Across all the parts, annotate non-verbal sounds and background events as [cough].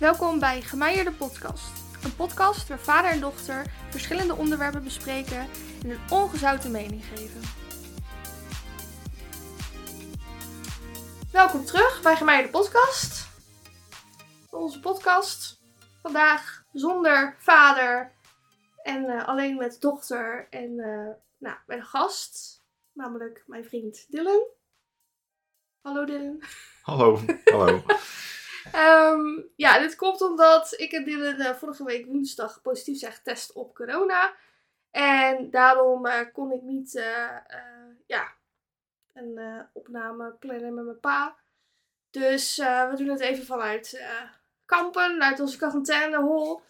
Welkom bij Gemeierde Podcast. Een podcast waar vader en dochter verschillende onderwerpen bespreken en een ongezouten mening geven. Welkom terug bij Gemeierde Podcast. Onze podcast vandaag zonder vader en eh, alleen met dochter en eh, nou, met een gast, namelijk mijn vriend Dylan. Hallo Dylan. Hallo, hallo. [laughs] Ehm, ja, dit komt omdat ik en Dylan eh, vorige week woensdag positief zijn getest op corona. En daarom eh, kon ik niet eh, ja, een opname plannen met mijn pa. Dus we doen het even vanuit kampen, uit onze quarantainehol.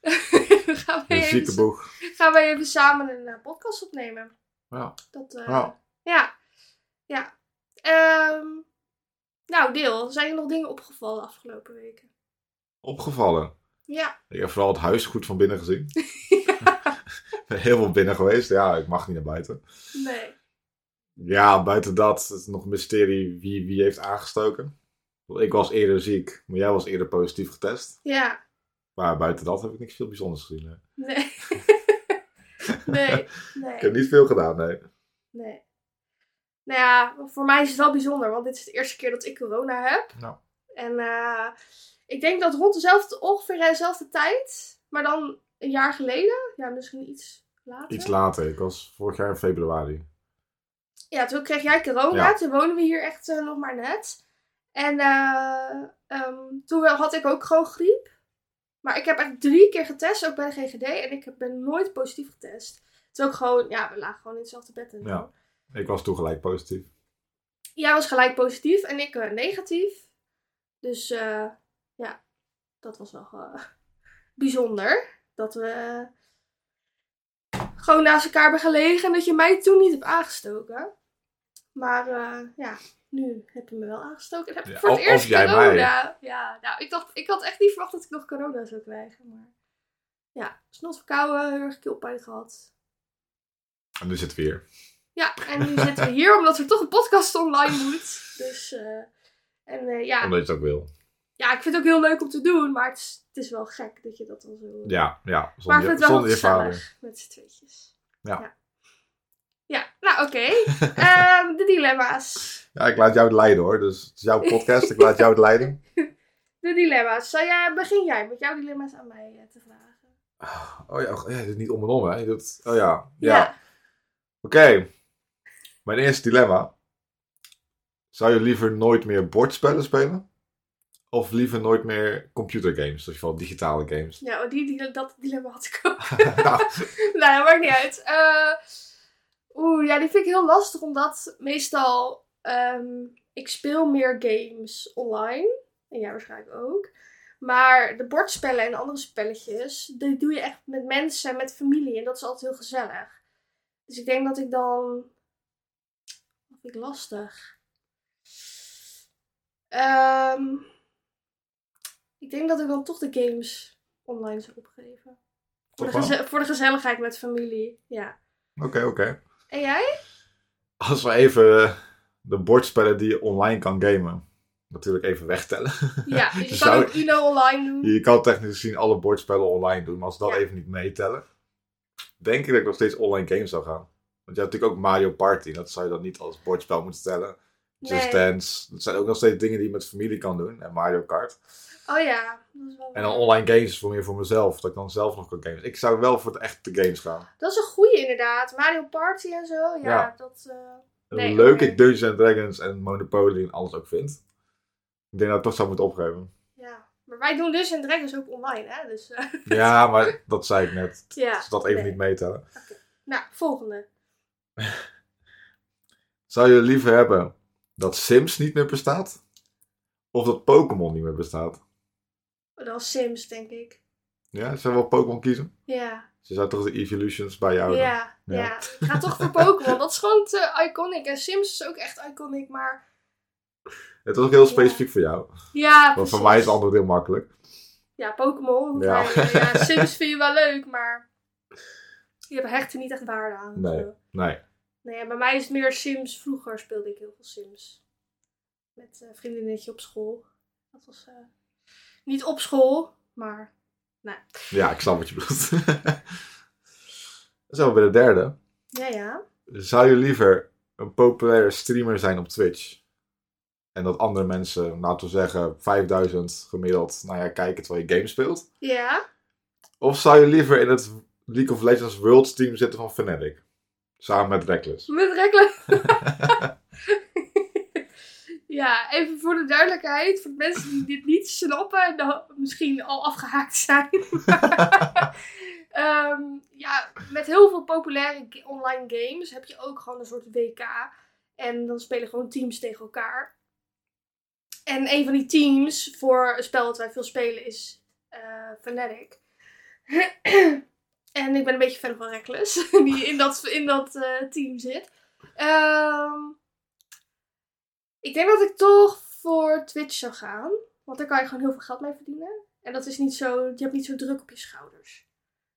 [laughs] gaan, wij even, gaan wij even samen een podcast opnemen. Ja. Dat, Ja. ja. Ja. Nou, Deel, zijn er nog dingen opgevallen afgelopen weken? Opgevallen. Ja. Ik heb vooral het huis goed van binnen gezien. [laughs] Ik ben heel veel binnen geweest. Ja, ik mag niet naar buiten. Nee. Ja, buiten dat het is nog een mysterie wie wie heeft aangestoken. Ik was eerder ziek, maar jij was eerder positief getest. Ja. Maar buiten dat heb ik niks veel bijzonders gezien. hè. Nee. [laughs] nee. [laughs] Ik heb Nee. niet veel gedaan, nee. Nee. Nou ja, voor mij is het wel bijzonder, want dit is de eerste keer dat ik corona heb. Nou. En eh, ik denk dat rond dezelfde, ongeveer dezelfde tijd, maar dan een jaar geleden, ja, misschien iets later. Iets later. Ik was vorig jaar in februari. Ja, toen kreeg jij corona. Ja. Toen woonden we hier echt eh, nog maar net. En eh, ehm, toen had ik ook gewoon griep. Maar ik heb echt drie keer getest, ook bij de GGD. En ik heb- ben nooit positief getest. Het is ook gewoon, ja, we lagen gewoon in hetzelfde bed en zo. Ja. Ik was toen gelijk positief. Jij was gelijk positief en ik eh, negatief. Dus eh, ja, dat was wel eh, [laughs] bijzonder. Dat we gewoon naast elkaar hebben gelegen en dat je mij toen niet hebt aangestoken. Maar ja, nu heb je me wel aangestoken. En heb ik Ja, voor het eerst corona. Ja, nou, ik, dacht, ik had echt niet verwacht dat ik nog corona zou krijgen. Maar ja, snot verkouden, heel erg keelpijn gehad. En nu zitten we hier. Ja, en nu zitten we hier omdat er toch een podcast online moet. Dus, eh, en eh, ja, Omdat je het ook wil. ja, ik vind het ook heel leuk om te doen, maar het is, het is wel gek dat je dat dan zo... Ja, ja. maar ik Zonder, vind het wel zonder je vader. gezellig met z'n tweetjes. Ja. Ja, Ja, nou oké. [laughs] Ehm, de dilemma's. Ja, ik laat jou het leiden hoor. Dus het is jouw podcast. ik laat jou het leiden. [laughs] De dilemma's. Zal jij, begin jij met jouw dilemma's aan mij eh, te vragen? Oh ja, oh ja, dit is niet om en om, hè? Oh ja. ja. Ja. Oké. Mijn eerste dilemma. Zou je liever nooit meer bordspellen spelen? Of liever nooit meer computergames? Dus vooral digitale games. Ja, oh, die, die, dat dilemma had ik ook. [laughs] nou, [laughs] nou, maakt niet uit. Eh, Oeh, ja, die vind ik heel lastig, omdat meestal ehm, ik speel meer games online. En jij waarschijnlijk ook. Maar de bordspellen en andere spelletjes, die doe je echt met mensen en met familie. En dat is altijd heel gezellig. Dus ik denk dat ik dan... Vind ik lastig? Ehm, ik denk dat ik dan toch de games online zou opgeven. Voor de, voor de gezelligheid met familie, ja. oké, oké. En jij? Als we even de bordspellen die je online kan gamen, natuurlijk even wegtellen. Ja, dus [laughs] je Dus kan zou- ook Uno online doen. Je kan technisch gezien alle bordspellen online doen, maar als we dat Ja. even niet meetellen, denk ik dat ik nog steeds online games zou gaan. Want je hebt natuurlijk ook Mario Party, dat zou je dan niet als bordspel moeten stellen. Just Nee. Dance, dat zijn ook nog steeds dingen die je met familie kan doen. En Mario Kart. Oh ja, dat is wel En dan online games is voor meer voor mezelf, dat ik dan zelf nog kan gamen. Ik zou wel voor de echte games gaan. Dat is een goeie inderdaad. Mario Party en zo, ja, Ja. dat... Nee, hoe leuk ik Dungeons and Dragons en Monopoly en alles ook vind. Ik denk dat ik toch zou moeten opgeven. ja. Maar wij doen dus en Dragons ook online, hè? Dus, eh, Ja, maar dat zei ik net. [laughs] ja. Dus dat even nee. niet meetellen. Nou, volgende. [laughs] Zou je liever hebben dat Sims niet meer bestaat? Of dat Pokémon niet meer bestaat? Was Sims, denk ik. Ja, zou je wel Pokémon kiezen? Ja, Ze zou toch de Evolutions bij jou ja, ja. Ja. Ik ga toch voor Pokémon. Dat is gewoon te iconic. En Sims is ook echt iconic, maar... Het was ook heel specifiek voor jou. Ja, Want voor mij is het antwoord heel makkelijk. Ja, Pokémon. Ja. ja, [laughs] Sims vind je wel leuk, maar... Je hecht er niet echt waarde aan. Nee. Nee. Nee, ja, bij mij is het meer Sims. Vroeger speelde ik heel veel Sims. Met een vriendinnetje op school. Dat was... eh, Niet op school, maar Ja, ik snap wat je bedoelt. [laughs] We bij de derde. ja, ja. Zou je liever een populaire streamer zijn op Twitch? En dat andere mensen, laten we zeggen, 5000 gemiddeld, nou ja, kijken terwijl je game speelt? Ja. Of zou je liever in het League of Legends World team zitten van Fnatic? Samen met Reckless. Met rekelen. [laughs] ja, even voor de duidelijkheid. Voor de mensen die dit niet snappen en misschien al afgehaakt zijn. [laughs] Ehm, ja, met heel veel populaire online games heb je ook gewoon een soort WK. En dan spelen gewoon teams tegen elkaar. En een van die teams voor een spel dat wij veel spelen is eh Fnatic. [clears throat] en ik ben een beetje fan van Reckless, [laughs] die in dat, in dat eh, team zit. Ehm, ik denk dat ik toch voor Twitch zou gaan. Want daar kan je gewoon heel veel geld mee verdienen. En dat is niet zo, je hebt niet zo druk op je schouders.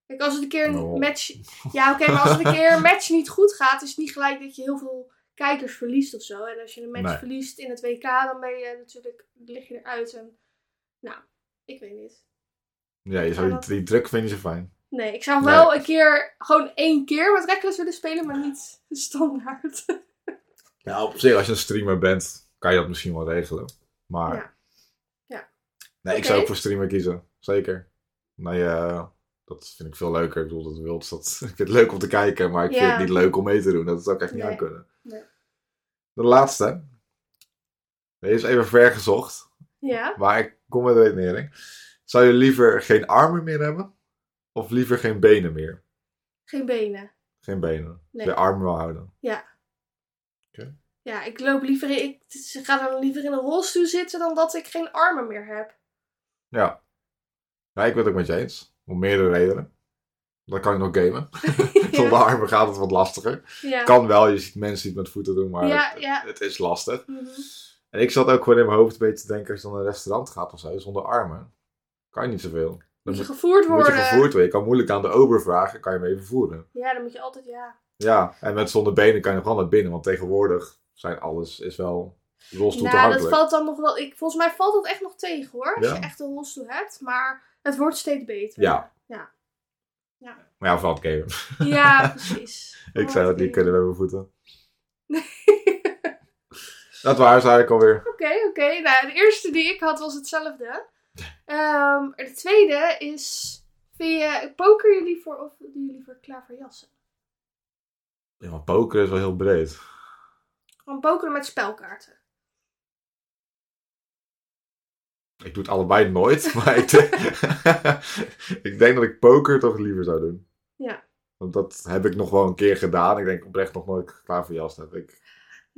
Kijk, als het een keer een match. Ja, oké, maar als het een keer een match niet goed gaat, is het niet gelijk dat je heel veel kijkers verliest of zo. En als je een match Nee. verliest in het WK, dan ben je natuurlijk, lig je eruit. En, nou, ik weet niet. Ja, je zou die, die druk vind je zo fijn. Nee, ik zou Nee. wel een keer, gewoon één keer met Reckless willen spelen, maar niet [laughs] standaard. Ja, [laughs] op zich, als je een streamer bent, kan je dat misschien wel regelen. Maar... Ja. Ja. Nee, ik zou ook voor streamer kiezen. Zeker. Nee, eh, dat vind ik veel leuker. Ik bedoel, dat wilt, dat, [laughs] ik vind het leuk om te kijken, maar ik vind Ja. het niet leuk om mee te doen. Dat zou ik echt niet aan kunnen. Nee. De laatste. Deze is even ver gezocht, ja. maar ik kom met de redenering. Zou je liever geen armen meer hebben? Of liever geen benen meer? Geen benen. Geen benen. Nee. De armen wel houden. Ja, ik loop liever in, ik ga dan liever in een rolstoel zitten dan dat ik geen armen meer heb. Ja. Ja, ik ben het ook met je eens. Om meerdere redenen. Dan kan je nog gamen. [laughs] [laughs] Zonder armen gaat het wat lastiger. Ja. Kan wel, je ziet mensen die het met voeten doen, maar Ja, het, ja. het is lastig. Mhm. En ik zat ook gewoon in mijn hoofd een beetje te denken, als je dan naar een restaurant gaat of zo, zonder armen, kan je niet zoveel. Dan Moet je gevoerd moet je worden. gevoerd worden. Je kan moeilijk aan de ober vragen, kan je hem even voeren. Ja, dan moet je altijd, ja. Ja, en met zonder benen kan je nog wel naar binnen, want tegenwoordig zijn alles is wel rolstoel Nou, dat toegankelijk. valt dan nog wel, ik, volgens mij valt dat echt nog tegen hoor. Als Ja? je echt een rolstoel hebt, maar het wordt steeds beter. Ja. Ja. Ja. Maar ja, vooral het gamen. Ja, [laughs] precies. ik zou dat niet kunnen met mijn voeten. Oké, [laughs] Dat waren ze eigenlijk alweer. oké. Nou, de eerste die ik had was hetzelfde. Ehm, de tweede is, vind je, poker je liever of doe je liever klaverjassen? Ja, maar poker is wel heel breed. Gewoon pokeren met spelkaarten. Ik doe het allebei nooit, [laughs] maar ik, denk- [laughs] ik denk dat ik poker toch liever zou doen. Ja. Want dat heb ik nog wel een keer gedaan. Ik denk oprecht nog nooit klaar voor jas heb. Ik,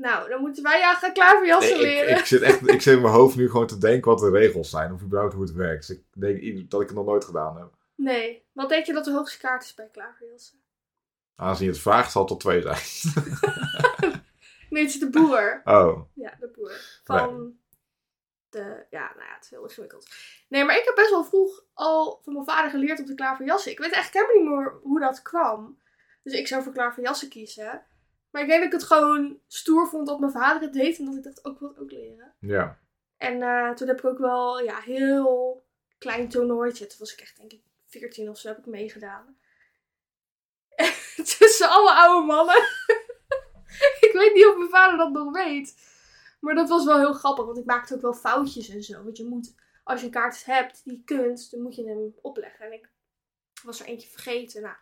Nou, dan moeten wij jou gaan klaverjassen Nee, ik, leren. ik, zit echt, ik zit in mijn hoofd nu gewoon te denken wat de regels zijn. Of überhaupt hoe het werkt. Dus ik denk dat ik het nog nooit gedaan heb. Nee. Wat denk je dat de hoogste kaart is bij klaverjassen? Aangezien je het vraagt, zal het tot twee zijn. [laughs] Nee, het is de boer. Oh, Ja, de boer. Van de... Ja, nou ja, het is heel ingewikkeld. Nee, maar ik heb best wel vroeg al van mijn vader geleerd om te klaverjassen. Ik weet echt helemaal niet meer hoe dat kwam. Dus ik zou voor klaverjassen kiezen. Maar ik denk dat ik het gewoon stoer vond dat mijn vader het deed. En dat ik dacht, ook wil het ook leren. ja. En eh, toen heb ik ook wel, ja, heel klein toernooitje. Toen was ik echt, denk ik, 14 of zo heb ik meegedaan. [laughs] Tussen alle oude mannen. [laughs] ik weet niet of mijn vader dat nog weet. Maar dat was wel heel grappig, want ik maakte ook wel foutjes en zo. Want je moet, als je een kaart hebt die je kunt, dan moet je hem opleggen. En ik was er eentje vergeten. Nou,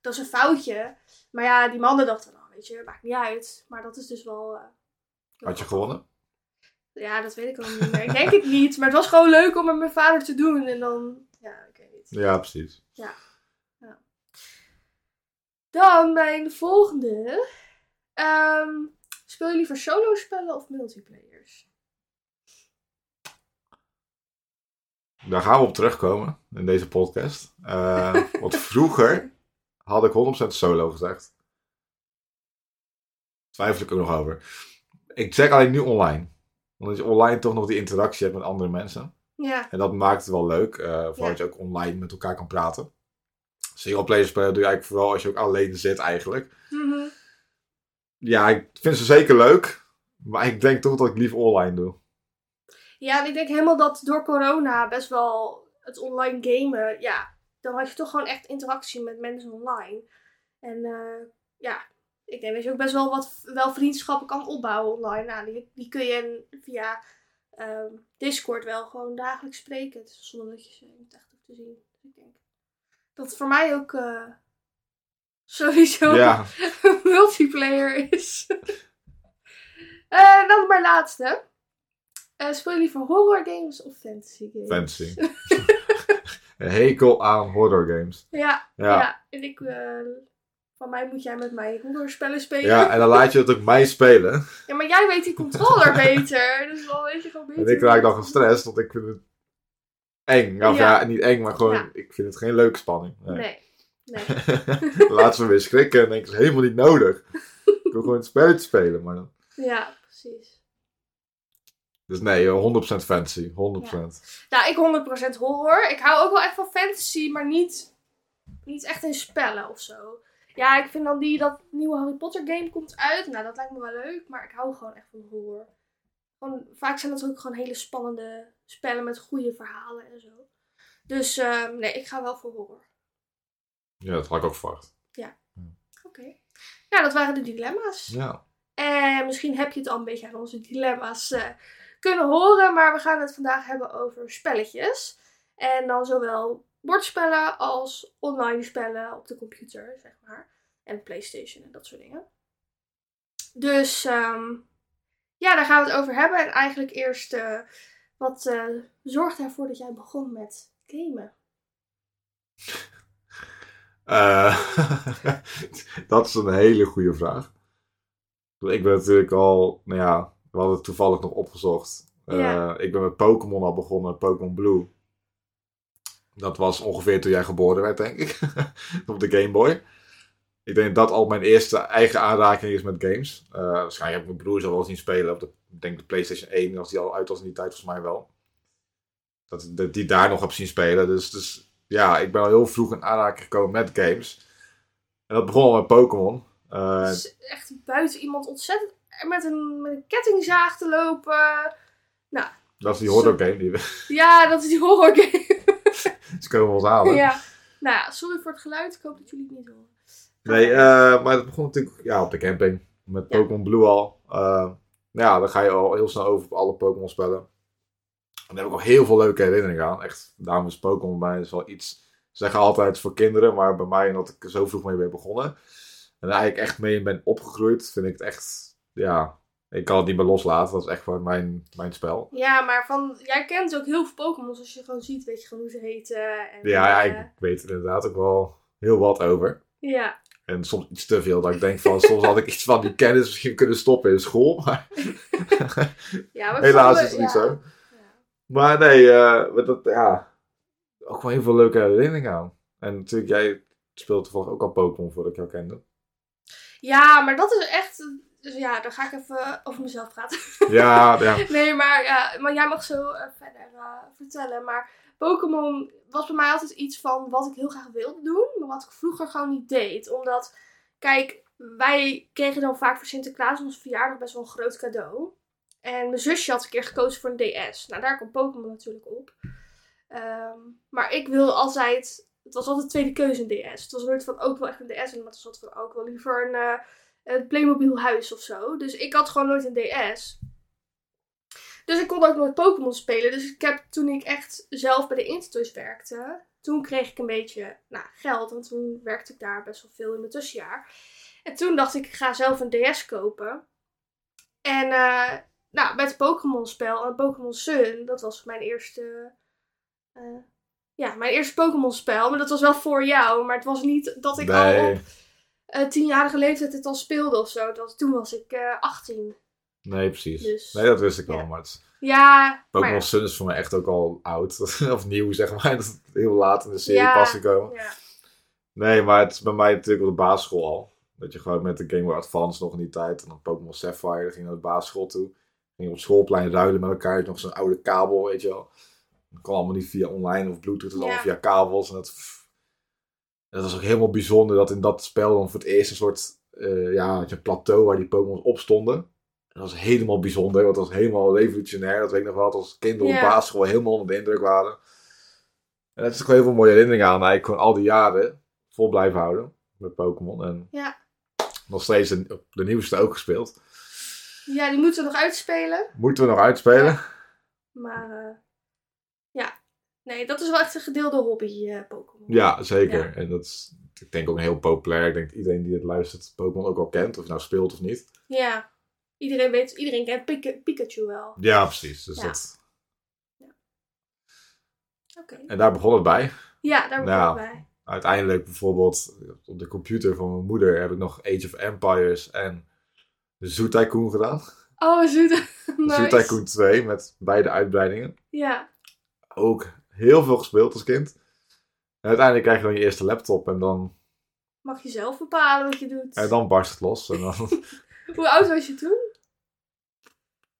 dat is een foutje. Maar ja, die mannen dachten, weet je, maakt niet uit. Maar dat is dus wel... eh, Had je gewonnen? Ja, dat weet ik al niet meer. Ik denk het niet. Maar het was gewoon leuk om met mijn vader te doen. En dan, ja, ik weet niet. Ja, precies. Dan mijn volgende. Ehm, speel je liever solo spellen of multiplayers? Daar gaan we op terugkomen in deze podcast. Eh, want vroeger had ik 100% solo gezegd. Twijfel ik er nog over. Ik zeg alleen nu online. Want je online toch nog die interactie hebt met andere mensen. Ja. En dat maakt het wel leuk. eh vooral Ja. dat je ook online met elkaar kan praten. Singleplayer spelen doe je eigenlijk vooral als je ook alleen zit eigenlijk. Mhm. Ja, ik vind ze zeker leuk. Maar ik denk toch dat ik liever online doe. Ja, en ik denk helemaal dat door corona best wel het online gamen, ja, dan had je toch gewoon echt interactie met mensen online. En eh, ja, ik denk dat je ook best wel wat wel vriendschappen kan opbouwen online. Nou, die, die kun je via ehm, Discord wel gewoon dagelijks spreken. Dus zonder dat je ze echt hoeft te zien. Dus ik denk dat het voor mij ook eh, sowieso Ja, [laughs] multiplayer is. [laughs] Eh, dan mijn laatste. Eh, speel je liever horror games of fantasy games? fancy. [laughs] Een hekel aan horror games. Ja, ja. Ja. en ik, van mij moet jij met mij horrorspellen spelen. Ja, en dan laat je het ook mij spelen. Ja, maar jij weet die controller [laughs] beter. Dus dan weet je gewoon beter. En ik raak dan gestrest, want ik vind het eng. Of Ja. ja, niet eng, maar gewoon, Ja. ik vind het geen leuke spanning. Nee. Nee. Nee. [laughs] Laat ze weer schrikken en denk ik, is helemaal niet nodig. [laughs] Ik wil gewoon het spelletje spelen, maar dan... Ja, precies. Dus nee, eh, 100% fancy, 100%. Nou, ik 100% horror. Ik hou ook wel echt van fantasy, maar niet, niet echt in spellen of zo. Ja, ik vind dan die, dat nieuwe Harry Potter game komt uit. Nou, dat lijkt me wel leuk, maar ik hou gewoon echt van horror. Gewoon, vaak zijn dat ook gewoon hele spannende spellen met goede verhalen en zo. Dus ehm, nee, ik ga wel voor horror. Ja, dat had ik ook verwacht. Oké. Nou, dat waren de dilemma's. Ja. En misschien heb je het al een beetje aan onze dilemma's eh, kunnen horen. Maar we gaan het vandaag hebben over spelletjes. En dan zowel bordspellen als online spellen op de computer, zeg maar. En PlayStation en dat soort dingen. Dus ehm, ja, daar gaan we het over hebben. En eigenlijk eerst, eh, wat eh, zorgt ervoor dat jij begon met gamen? Eh, [laughs] dat is een hele goede vraag. Ik ben natuurlijk al, nou ja, we hadden het toevallig nog opgezocht. Ja. Ik ben met Pokémon al begonnen, Pokémon Blue. Dat was ongeveer toen jij geboren werd, denk ik. [laughs] Op de Game Boy. Ik denk dat al mijn eerste eigen aanraking is met games. Eh, waarschijnlijk heb ik mijn broers al wel eens zien spelen op de, ik denk de PlayStation 1, als die al uit was in die tijd, volgens mij wel. Dat die daar nog heb zien spelen. Dus, dus ja, ik ben al heel vroeg in aanraking gekomen met games. En dat begon al met Pokémon. Het is echt buiten iemand ontzettend met een, met een kettingzaag te lopen. dat is die horror game, die we- Ja, dat is die horror game. [laughs] ze komen ons halen. ja. Nou ja, sorry voor het geluid. Ik hoop dat jullie het niet horen. Nee, eh, maar dat begon natuurlijk ja, op de camping. Met Ja. Pokémon Blue al. Eh, nou ja, dan ga je al heel snel over op alle Pokémon spellen. En daar heb ik ook heel veel leuke herinneringen aan. Echt, daarom is Pokémon bij mij is wel iets... Ze zeggen altijd voor kinderen, maar bij mij, omdat ik er zo vroeg mee ben begonnen. En er eigenlijk echt mee ben opgegroeid, vind ik het echt... Ja, ik kan het niet meer loslaten. Dat is echt gewoon mijn, mijn spel. Ja, maar van, jij kent ook heel veel Pokémon. Als je gewoon ziet, weet je gewoon hoe ze heten. En, Ja, ja, eh, ik weet er inderdaad ook wel heel wat over. ja. En soms iets te veel. Dat ik denk van, soms had ik iets van die kennis misschien kunnen stoppen in school. Maar [laughs] ja maar helaas is het niet zo. Ja. Maar nee, eh, met dat, ja, ook wel heel veel leuke herinneringen aan. En natuurlijk, jij speelt toevallig ook al Pokémon voordat ik jou kende. Ja, maar dat is echt... Dus ja, dan ga ik even over mezelf praten. [laughs] Ja, ja. Nee, maar, ja, maar jij mag zo eh, verder eh, vertellen. Maar Pokémon was bij mij altijd iets van wat ik heel graag wilde doen, maar wat ik vroeger gewoon niet deed. Omdat, kijk, wij kregen dan vaak voor Sinterklaas onze verjaardag best wel een groot cadeau. En mijn zusje had een keer gekozen voor een DS. Nou, daar komt Pokémon natuurlijk op. Ehm, maar ik wil altijd. Het was altijd tweede keuze een DS. Het was nooit van ook wel echt een DS, maar het was altijd van ook wel liever een, eh, een Playmobil huis of zo. Dus ik had gewoon nooit een DS. Dus ik kon ook nooit Pokémon spelen. Dus ik heb toen ik echt zelf bij de Intertoys werkte, toen kreeg ik een beetje nou, geld. Want toen werkte ik daar best wel veel in mijn tussenjaar. En toen dacht ik, ik ga zelf een DS kopen. En eh, nou, met het Pokémon spel en Pokémon Sun, dat was mijn eerste. eh, ja, mijn eerste Pokémon spel. Maar dat was wel voor jou. Maar het was niet dat ik al op eh, tienjarige leeftijd het al speelde of zo. Dat, toen was ik eh 18. nee, precies. Dus- Nee, dat wist ik wel. Ja. Maar het, Ja, Pokémon ja. Sun is voor mij echt ook al oud. [laughs] of nieuw, zeg maar. [laughs] Dat is heel laat in de serie Ja. pas gekomen. ja. Nee, maar het is bij mij natuurlijk op de basisschool al. Dat je gewoon met de Game Boy Advance nog in die tijd. En dan Pokémon Sapphire, ging naar de basisschool toe. Ging je op schoolplein ruilen met elkaar. Je nog zo'n oude kabel, weet je wel. Dat kon allemaal niet via online of bluetooth. Het was allemaal via kabels. En dat, en dat was ook helemaal bijzonder dat in dat spel dan voor het eerst een soort... eh, ja, je een plateau waar die Pokémon op stonden. Dat was helemaal bijzonder. Dat was helemaal revolutionair. Dat weet ik nog wel. Als kinderen op basisschool helemaal onder de indruk waren. En dat is ook heel veel mooie herinneringen aan. Eigenlijk gewoon al die jaren vol blijven houden met Pokémon. En Ja. nog steeds de, de nieuwste ook gespeeld. Ja, die moeten we nog uitspelen. Moeten we nog uitspelen? Maar eh, nee, dat is wel echt een gedeelde hobby, eh, Pokémon. Ja, zeker. Ja. En dat is, ik denk ook heel populair. Ik denk dat iedereen die het luistert Pokémon ook al kent. Of het nou speelt of niet. Ja. Iedereen weet, iedereen kent Pika- Pikachu wel. Ja, precies. Dus Ja. dat... Oké. En daar begon het bij. Ja, daar ik Nou. bij. Uiteindelijk bijvoorbeeld op de computer van mijn moeder heb ik nog Age of Empires en Zoo Tycoon gedaan. Oh. Zoo [laughs] nice. Tycoon 2 met beide uitbreidingen. Ja. Ook heel veel gespeeld als kind. En uiteindelijk krijg je dan je eerste laptop en dan, Mag je zelf bepalen wat je doet. en dan barst het los. En dan, [laughs] Hoe oud was je toen?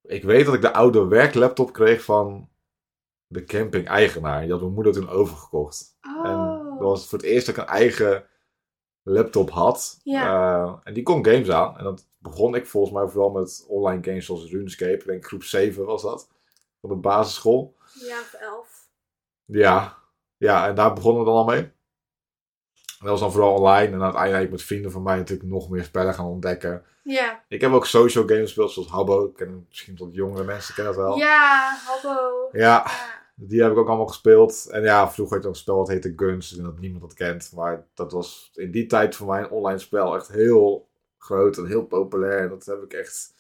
ik weet dat ik de oude werklaptop kreeg van de camping-eigenaar. Die had mijn moeder toen overgekocht. Oh. En dat was voor het eerst dat ik een eigen laptop had. Ja. Eh, en die kon games aan. En dat begon ik volgens mij vooral met online games zoals RuneScape. Ik denk groep 7 was dat. Van de basisschool. Ja, of elf. Ja. Ja, en daar begonnen we dan al mee. En dat was dan vooral online. En uiteindelijk met vrienden van mij natuurlijk nog meer spellen gaan ontdekken. Ja. Ik heb ook social games gespeeld zoals Habbo. Ik ken misschien tot jongere mensen kennen dat wel. Ja, hallo. Ja, Ja. die heb ik ook allemaal gespeeld. En ja, vroeger had je een spel dat heette Guns. En dat niemand dat kent. Maar dat was in die tijd voor mij een online spel echt heel groot en heel populair. En dat heb ik echt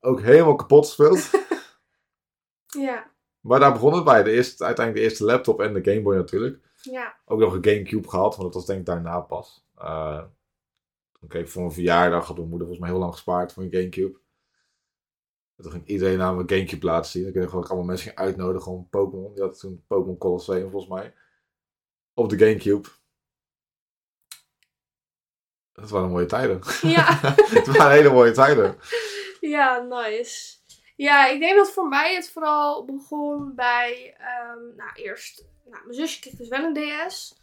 ook helemaal kapot gespeeld. [laughs] Ja. Maar daar begon het bij. De eerste, uiteindelijk de eerste laptop en de Game Boy natuurlijk. Ja. Ook nog een Gamecube gehad, want dat was denk ik daarna pas. Eh toen kreeg ik voor mijn verjaardag, had mijn moeder volgens mij heel lang gespaard voor een Gamecube. En toen ging iedereen naar mijn Gamecube laten zien. Wel dat ik allemaal mensen uitnodigen om Pokémon. Die had toen Pokémon Colosseum volgens mij. Op de Gamecube. Dat waren mooie tijden. Ja. [laughs] het waren hele mooie tijden. Ja, nice. Ja, ik denk dat voor mij het vooral begon bij, ehm, nou eerst, nou, mijn zusje kreeg dus wel een DS.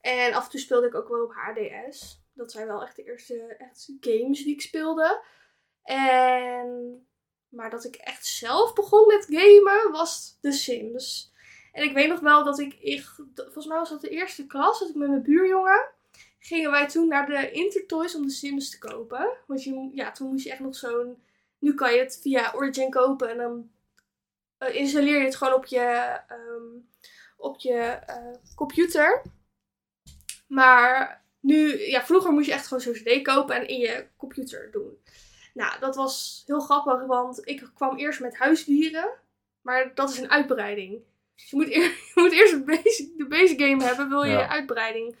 En af en toe speelde ik ook wel op haar DS. Dat zijn wel echt de eerste echt games die ik speelde. En, maar dat ik echt zelf begon met gamen was The Sims. En ik weet nog wel dat ik, ik volgens mij was dat de eerste klas, dat ik met mijn buurjongen, gingen wij toen naar de Intertoys om de Sims te kopen. Want je, ja, toen moest je echt nog zo'n nu kan je het via Origin kopen en dan eh, installeer je het gewoon op je, ehm, op je eh, computer. Maar nu, ja, vroeger moest je echt gewoon zo'n CD kopen en in je computer doen. Nou, dat was heel grappig, want ik kwam eerst met huisdieren, maar dat is een uitbreiding. Dus je moet, eer- [laughs] je moet eerst de basic, de basic game hebben, wil je Ja. je uitbreiding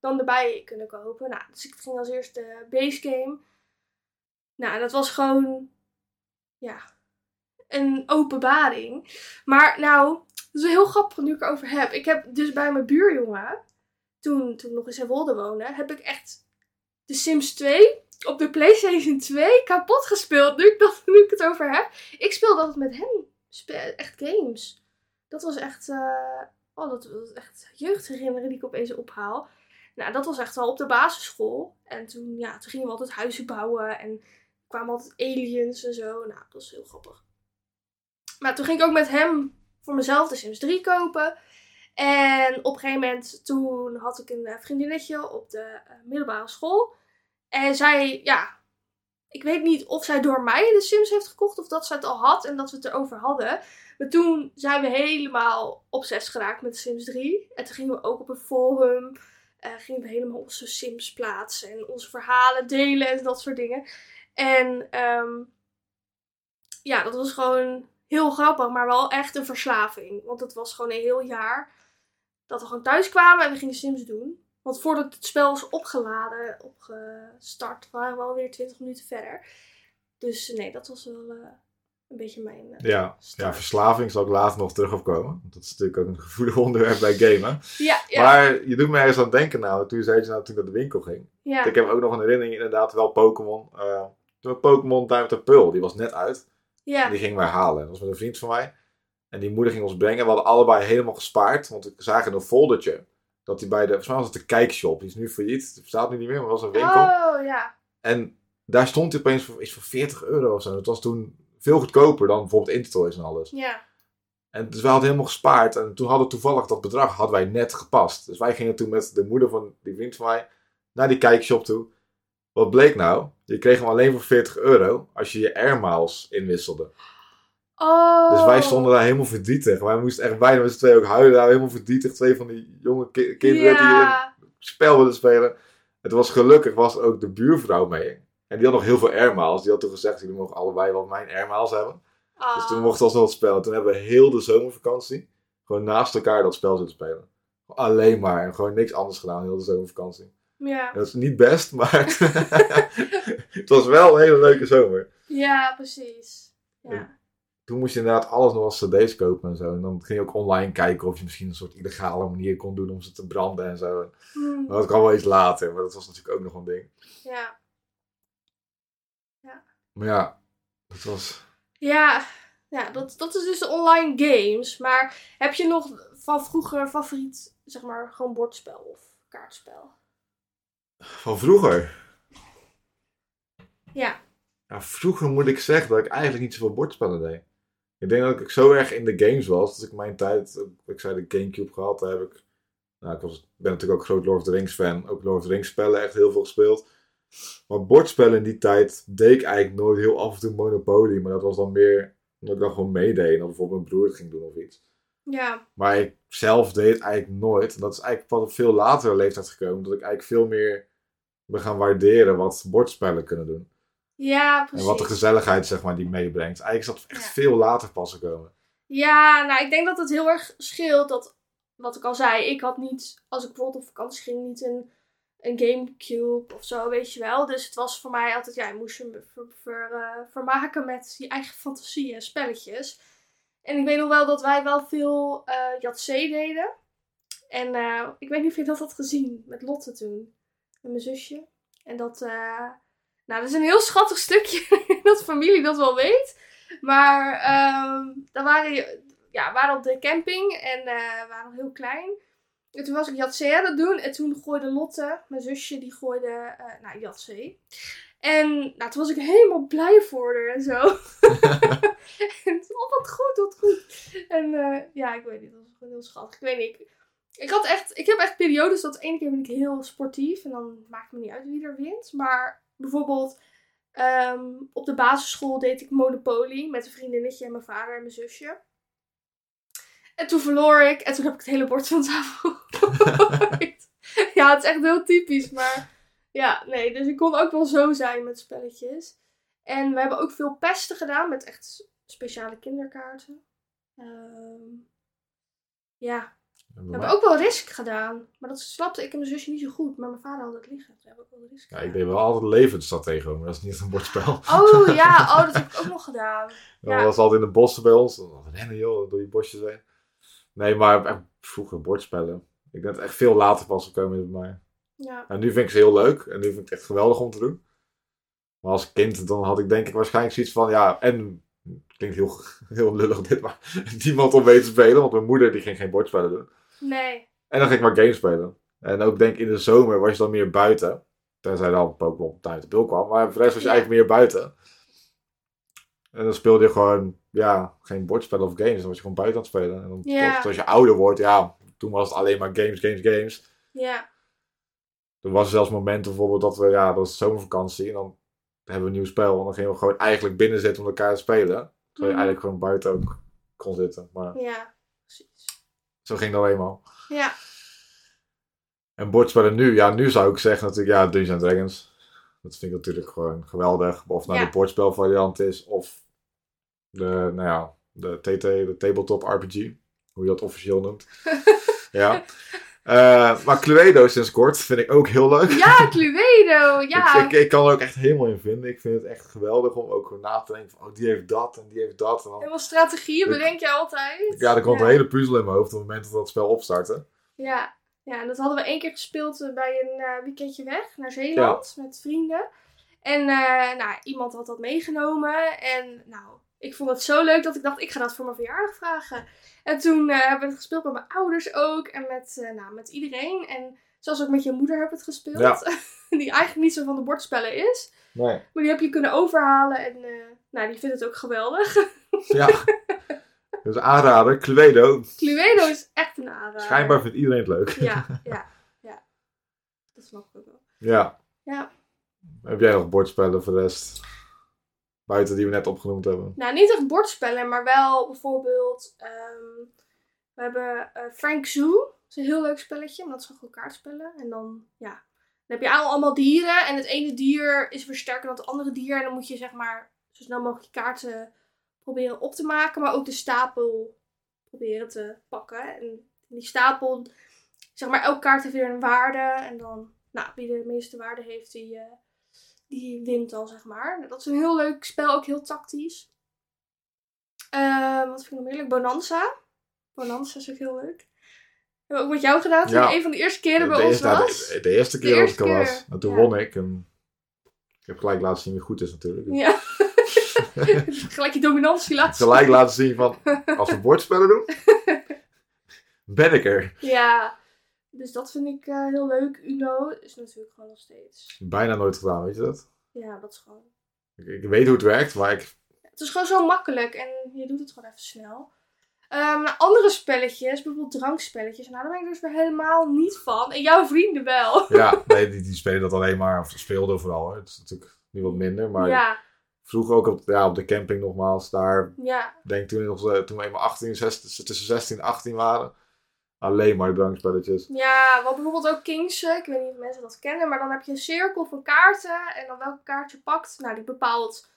dan erbij kunnen kopen. Nou, dus ik ging als eerst de base game. Nou, dat was gewoon, ja, een openbaring. Maar nou, dat is heel grappig nu ik erover heb. Ik heb dus bij mijn buurjongen, toen, toen nog in Zeewolde woonde, heb ik echt de Sims 2 op de PlayStation 2 kapot gespeeld. Nu ik, dat, nu ik het over heb. Ik speelde altijd met hem echt games. Dat was echt, eh, oh, dat was echt jeugdherinneringen die ik opeens ophaal. Nou, dat was echt al op de basisschool. En toen, ja, toen gingen we altijd huizen bouwen en kwamen altijd aliens en zo. Nou, dat was heel grappig. Maar toen ging ik ook met hem voor mezelf de Sims 3 kopen. En op een gegeven moment, toen had ik een eh, vriendinnetje op de eh, middelbare school. En zij, ja, ik weet niet of zij door mij de Sims heeft gekocht of dat ze het al had en dat we het erover hadden. Maar toen zijn we helemaal obsessief geraakt met Sims 3. En toen gingen we ook op een forum, eh, gingen we helemaal onze Sims plaatsen en onze verhalen delen en dat soort dingen. En ehm, ja, dat was gewoon heel grappig, maar wel echt een verslaving. Want het was gewoon een heel jaar dat we gewoon thuis kwamen en we gingen Sims doen. Want voordat het spel was opgeladen, opgestart, waren we alweer 20 minuten verder. Dus nee, dat was wel eh, een beetje mijn. eh, Ja, start. ja, verslaving zal ik later nog terug op komen. Want dat is natuurlijk ook een gevoelig [laughs] onderwerp bij gamen. ja, ja, Maar je doet me ergens aan denken nou, toen zei je nou toen naar de winkel ging. ja. Ik heb ook nog een herinnering, inderdaad, wel Pokémon. eh toen Pokémon Diamond Pearl, die was net uit. ja. En die gingen wij halen. Dat was met een vriend van mij. En die moeder ging ons brengen. We hadden allebei helemaal gespaard. Want we zagen een foldertje. Dat hij bij de, volgens mij was het de kijkshop. Die is nu failliet. Het bestaat nu niet meer, maar was een winkel. Oh ja. En Daar stond hij opeens voor, iets voor 40 euro of zo. Dat was toen veel goedkoper dan bijvoorbeeld Intertoys en alles. Ja. En dus wij hadden helemaal gespaard. En toen hadden toevallig dat bedrag hadden wij net gepast. Dus wij gingen toen met de moeder van die vriend van mij naar die kijkshop toe. Wat bleek nou? Je kreeg hem alleen voor 40 euro als je je Air Miles inwisselde. Oh. Dus wij stonden daar helemaal verdrietig. Wij moesten echt bijna met z'n tweeën ook huilen. Daar helemaal verdrietig. Twee van die jonge ki- kinderen die een spel wilden spelen. Het was gelukkig was ook de buurvrouw mee. En die had nog heel veel Air Miles. Die had toen gezegd, jullie mogen allebei wel mijn Miles hebben. Dus toen Ah. mochten we alsnog het spelen. Toen hebben we heel de zomervakantie gewoon naast elkaar dat spel zitten spelen. Alleen maar. En gewoon niks anders gedaan, heel de zomervakantie. Ja. Dat is niet best, maar [laughs] het was wel een hele leuke zomer. ja, precies. Ja. Toen moest je inderdaad alles nog als cd's kopen en zo. En dan ging je ook online kijken of je misschien een soort illegale manier kon doen om ze te branden en zo. Hmm. Maar dat kwam wel iets later, maar dat was natuurlijk ook nog een ding. Ja. Maar ja, dat was... Ja, ja dat, dat is dus de online games. Maar heb je nog van vroeger favoriet, zeg maar, gewoon bordspel of kaartspel? Van vroeger. Ja. Ja, vroeger moet ik zeggen dat ik eigenlijk niet zoveel bordspellen deed. Ik denk dat ik zo erg in de games was. Dat ik mijn tijd, ik zei de Gamecube gehad, daar heb ik... Nou, ik was, ben natuurlijk ook groot Lord of the Rings fan. Ook Lord of the Rings spellen echt heel veel gespeeld. Maar bordspellen in die tijd deed ik eigenlijk nooit heel af en toe Monopoly. Maar dat was dan meer omdat ik dan gewoon meedeed. En dan bijvoorbeeld mijn broer het ging doen of iets. Ja. Maar ik zelf deed het eigenlijk nooit. En dat is eigenlijk pas op veel latere leeftijd gekomen. Dat ik eigenlijk veel meer ben gaan waarderen wat bordspellen kunnen doen. Ja, precies. En wat de gezelligheid zeg maar die meebrengt. Eigenlijk is dat echt Ja. veel later pas gekomen. Ja, nou, ik denk dat het heel erg scheelt dat, wat ik al zei, ik had niet, als ik bijvoorbeeld op vakantie ging, niet een, een Gamecube of zo, weet je wel. Dus het was voor mij altijd, ja, je moest je me ver, ver- eh, vermaken met je eigen fantasie en spelletjes. En ik weet nog wel dat wij wel veel eh Yatzee deden. En eh, ik weet niet of je dat had gezien met Lotte toen. Met mijn zusje. En dat, eh, nou, dat is een heel schattig stukje [laughs] dat familie dat wel weet. Maar ehm dan waren, ja, waren op de camping en we waren nog heel klein. En toen was ik Yatzee aan het doen. En toen gooide Lotte, mijn zusje, die gooide eh nou. En nou, toen was ik helemaal blij voor haar en zo. [laughs] [laughs] en, oh, wat goed, wat goed. En ja, ik weet niet, dat was gewoon heel schattig. Ik weet niet, ik, had echt, ik heb echt periodes dat ene keer ben ik heel sportief. En dan maakt het me niet uit wie er wint. Maar bijvoorbeeld ehm, op de basisschool deed ik Monopoly met een vriendinnetje en mijn vader en mijn zusje. En toen verloor ik en toen heb ik het hele bord van tafel [laughs] ja, het is echt heel typisch, maar ja, nee. Dus ik kon ook wel zo zijn met spelletjes. En we hebben ook veel pesten gedaan met echt speciale kinderkaarten. Ehm, ja, we hebben ook wel risk gedaan. Maar dat snapte ik en mijn zusje niet zo goed. Maar mijn vader had het liggen. Toen hebben ook wel risk Ja, gedaan. ik deed wel altijd levensstrategen, maar dat is niet een bordspel. Oh ja, [laughs] oh, dat heb ik ook nog gedaan. Dat ja. was altijd in de bossen bij ons. Dan rennen joh, door die bosjes heen. Nee, maar echt vroeger bordspellen. Ik denk dat het echt veel later pas gekomen bij mij. Ja, En nu vind ik ze heel leuk. En nu vind ik het echt geweldig om te doen. Maar als kind, dan had ik denk ik waarschijnlijk zoiets van, ja, en... het Klinkt heel, [laughs] heel lullig dit, maar [laughs] niemand om mee te spelen. Want mijn moeder die ging geen bordspellen doen. Nee. En dan ging ik maar games spelen. En ook denk ik in de zomer was je dan meer buiten. Tenzij dan Pokémon uit de bil kwam. Maar voor de rest was je Ja. eigenlijk meer buiten. En dan speelde je gewoon, ja, geen bordspellen of games. Dan was je gewoon buiten aan het spelen. En dan, Ja. als, als je ouder wordt, ja, toen was het alleen maar games, games, games. Ja, Er was zelfs momenten bijvoorbeeld dat we, ja, dat was zomervakantie. En dan hebben we een nieuw spel. En dan gingen we gewoon eigenlijk binnen zitten om elkaar te spelen. Terwijl je Mhm. eigenlijk gewoon buiten ook kon zitten. Maar ja, precies. Zo ging dat eenmaal. Ja, En bordspellen nu, ja, nu zou ik zeggen natuurlijk, ja, Dungeons Dragons. Dat vind ik natuurlijk gewoon geweldig. Of nou Ja. de bordspelvariant is, of de, nou ja, de TT, de tabletop RPG. Hoe je dat officieel noemt. [laughs] ja. Eh, maar Cluedo sinds kort vind ik ook heel leuk. ja Cluedo, [laughs] ja. Ik, ik, ik kan er ook echt helemaal in vinden. Ik vind het echt geweldig om ook na te denken van, oh, die heeft dat en die heeft dat. En dan, Helemaal strategieën Ik- bedenk je altijd. ja, er komt ja. een hele puzzel in mijn hoofd op het moment dat dat spel opstarten. Ja. ja, en dat hadden we één keer gespeeld bij een eh, weekendje weg naar Zeeland met vrienden. En eh, nou, iemand had dat meegenomen. En nou, ik vond het zo leuk dat ik dacht, ik ga dat voor mijn verjaardag vragen. En toen eh, hebben we het gespeeld met mijn ouders ook. En met, eh, nou, met iedereen. En Zelfs ook met je moeder heb het gespeeld. Ja. [laughs] die eigenlijk niet zo van de bordspellen is. Nee. Maar die heb je kunnen overhalen en eh, nou, die vindt het ook geweldig. [laughs] Ja. Dus aanrader, Cluedo. Cluedo is echt een aanrader. Schijnbaar vindt iedereen het leuk. Ja, [laughs] ja, ja. Dat snap ik ook wel. Ja. Ja. Heb jij nog bordspellen voor de rest? Buiten die we net opgenoemd hebben. Nou, niet echt bordspellen, maar wel bijvoorbeeld... ehm, we hebben eh, Frank Zoo. Dat is een heel leuk spelletje, dat is gewoon kaartspellen. En dan, ja... Dan heb je al- allemaal dieren en het ene dier is weer sterker dan het andere dier. En dan moet je zeg maar zo snel mogelijk je kaarten proberen op te maken, maar ook de stapel proberen te pakken. En die stapel, zeg maar, elke kaart heeft weer een waarde. En dan, nou, wie de meeste waarde heeft, die, eh, die wint al, zeg maar. Dat is een heel leuk spel, ook heel tactisch. Eh, wat vind ik nog meer leuk? Bonanza. Bonanza is ook heel leuk. Hebben we ook met jou gedaan toen Ja. een van de eerste keren bij de, ons eerste, was. de, de eerste keer dat ik er was. En toen ja. won ik. En ik heb gelijk laten zien wie goed is natuurlijk. Ja. [laughs] Gelijk je dominantie laten zien. Gelijk laten zien van, als we bordspellen doen, [laughs] ben ik er. Ja, dus dat vind ik eh, heel leuk. Uno is natuurlijk gewoon nog steeds. Bijna nooit gedaan, weet je dat? Ja, dat is gewoon. Ik, ik weet hoe het werkt, maar ik... Het is gewoon zo makkelijk en je doet het gewoon even snel. Ehm, andere spelletjes, bijvoorbeeld drankspelletjes, nou daar ben ik dus weer helemaal niet van. En jouw vrienden wel. [laughs] Ja, [laughs] nee, die, die spelen dat alleen maar, of speelden vooral. hoor. Het is natuurlijk nu wat minder, maar Ja, vroeger ook op, ja, op de camping nogmaals. Daar ja, denk ik toen, nog, eh, toen we eenmaal 18, 16, tussen 16 en 18 waren. Alleen maar drankspelletjes. ja, wat bijvoorbeeld ook Kings, ik weet niet of mensen dat kennen, maar dan heb je een cirkel van kaarten en dan welke kaart je pakt, nou die bepaalt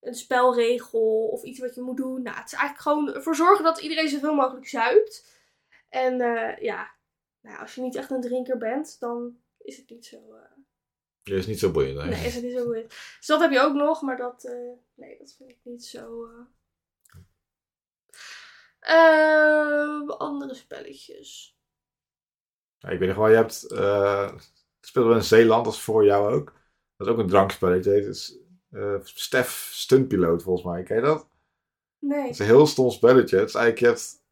een spelregel of iets wat je moet doen. Nou, het is eigenlijk gewoon ervoor zorgen dat iedereen zoveel mogelijk zuipt. En eh, ja, nou, als je niet echt een drinker bent, dan is het niet zo... Dat is niet zo boeiend, nee. Nee, is het niet zo goed. Dus dat heb je ook nog, maar dat, eh, nee, dat vind ik niet zo. Eh. Ehm, andere spelletjes. Ja, ik weet nog wel, je hebt... eh speelden we in Zeeland, dat is voor jou ook. Dat is ook een drankspelletje. Het is eh Stef Stuntpiloot volgens mij. Ken je dat? Nee. Het is een heel stom spelletje. Het is eigenlijk, je hebt...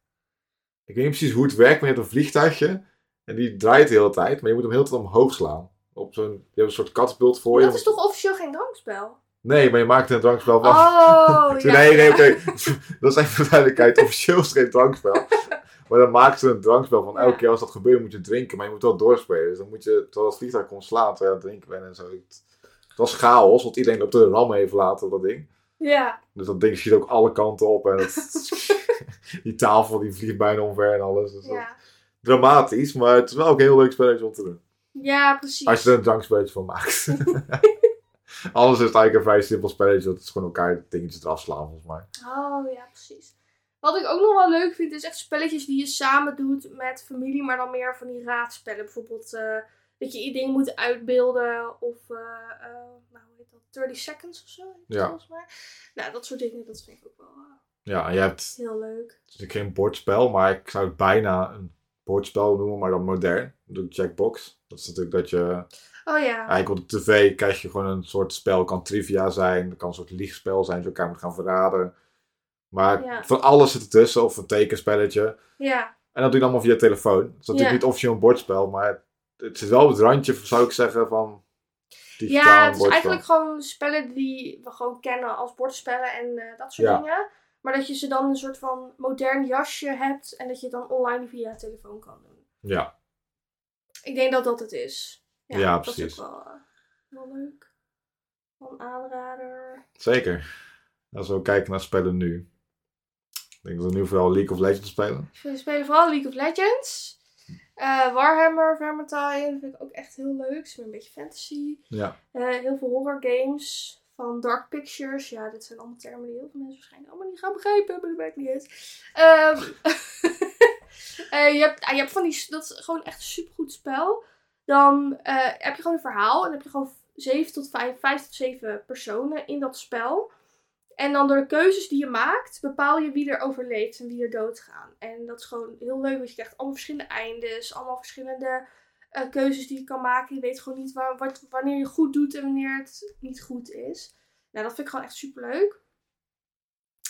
Ik weet niet precies hoe het werkt, maar je hebt een vliegtuigje. En die draait de hele tijd, maar je moet hem heel tijd omhoog slaan. Op zo'n, je hebt een soort katapult voor je. Dat is toch officieel geen drankspel? Nee, maar je maakt er een drankspel van. Oh, [laughs] ja. nee, nee, oké. [laughs] dat is even voor de duidelijkheid. Officieel is geen drankspel. maar dan maakt ze een drankspel van elke keer als dat gebeurt moet je drinken. Maar je moet wel doorspelen. Dus dan moet je, terwijl het vliegtuig komt slaan, terwijl je aan het drinken bent en zo. Het, was chaos, want iedereen op de ram even laten dat ding. Ja. Dus dat ding schiet ook alle kanten op. En het, [laughs] die tafel die vliegt bijna omver en alles. Dus Ja. dramatisch, maar het is wel ook een heel leuk spelletje om te doen. ja, precies. Als je er een drankspelletje van maakt. Anders is eigenlijk een vrij simpel spelletje. Dat is gewoon elkaar dingetjes eraf slaan, volgens mij. Oh, ja, precies. Wat ik ook nog wel leuk vind, is echt spelletjes die je samen doet met familie, maar dan meer van die raadspellen. Bijvoorbeeld eh, dat je dingen moet uitbeelden of, eh, eh, nou, hoe heet dat, 30 seconds of zo, Ja. volgens mij. Nou, dat soort dingen, dat vind ik ook wel Ja, je hebt heel leuk. het is natuurlijk geen bordspel, maar ik zou het bijna een bordspel noemen, maar dan modern. De Jackbox. Dat is natuurlijk dat je Oh ja. eigenlijk op de tv krijg je gewoon een soort spel. kan trivia zijn, het kan een soort liegspel zijn, dat je elkaar moet gaan verraden. Maar Ja. van alles zit ertussen, of een tekenspelletje. Ja. En dat doe je allemaal via telefoon. Het is natuurlijk niet officieel een bordspel, maar het zit wel op het randje, zou ik zeggen, van digitaal Ja, het is bordspel. eigenlijk gewoon spellen die we gewoon kennen als bordspellen en eh, dat soort Ja. dingen. Maar dat je ze dan een soort van modern jasje hebt en dat je het dan online via telefoon kan doen. Ja, Ik denk dat dat het is. Ja, Ja, dat precies. is ook wel, eh, wel leuk. Wel een aanrader. zeker. Als we kijken naar spellen nu. Ik denk dat we nu vooral League of Legends spelen. We spelen vooral League of Legends. Eh, Warhammer, Vermintide vind ik ook echt heel leuk. Het is een beetje fantasy. Ja. Eh, heel veel horror games van Dark Pictures. Ja, dit zijn allemaal termen die heel veel mensen waarschijnlijk allemaal niet gaan begrijpen, maar dat maakt niet uit. Ehm, [laughs] eh, je, hebt, ah, je hebt van die, dat is gewoon echt een supergoed spel. Dan eh, heb je gewoon een verhaal en dan heb je gewoon 7 tot 5, 5 tot 7 personen in dat spel. En dan door de keuzes die je maakt, bepaal je wie er overleeft en wie er doodgaan. En dat is gewoon heel leuk, want je krijgt allemaal verschillende eindes, allemaal verschillende eh, keuzes die je kan maken. Je weet gewoon niet wat, wanneer je goed doet en wanneer het niet goed is. Nou, dat vind ik gewoon echt super leuk.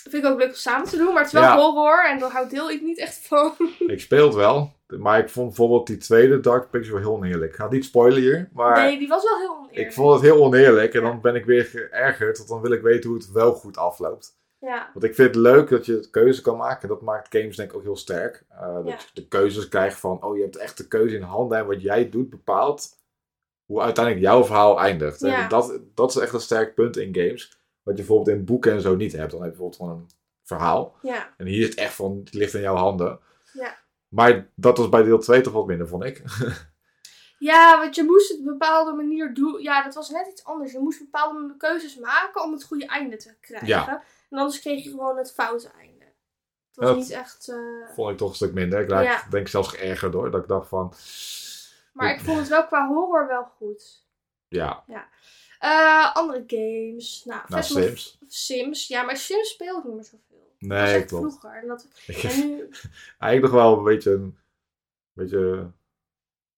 Vind ik ook leuk om samen te doen, maar het is wel Ja. horror en daar hou deel ik niet echt van. [laughs] Ik speel het wel, maar ik vond bijvoorbeeld die tweede Dark Pictures wel heel oneerlijk. Ik ga niet spoilen hier, maar Nee, die was wel heel oneerlijk. ik vond het heel oneerlijk. En dan ben ik weer geërgerd, want dan wil ik weten hoe het wel goed afloopt. Ja, Want ik vind het leuk dat je keuze kan maken. En dat maakt games denk ik ook heel sterk. Eh, dat Ja. je de keuzes krijgt van, oh je hebt echt de keuze in handen. En wat jij doet bepaalt hoe uiteindelijk jouw verhaal eindigt. Ja. En dat, dat is echt een sterk punt in games. Wat je bijvoorbeeld in boeken en zo niet hebt. Dan heb je bijvoorbeeld gewoon een verhaal. ja, En hier is het echt van, het ligt in jouw handen. Ja. Maar dat was bij deel 2 toch wat minder, vond ik. ja, want je moest het op een bepaalde manier doen. Ja, dat was net iets anders. Je moest bepaalde keuzes maken om het goede einde te krijgen. Ja. En anders kreeg je gewoon het foute einde. Het was Dat- niet echt... eh, vond ik toch een stuk minder. Ik raak Ja. denk ik zelfs geërgerd door. Dat ik dacht van, Maar ik vond het wel qua horror wel goed. ja, Eh, andere games. Nou, nou Sims. Sims. Ja, maar Sims speel ik niet meer zoveel. dat Nee, echt klopt. vroeger. En, dat, [laughs] Ik en nu... [laughs] eigenlijk nog wel een beetje een beetje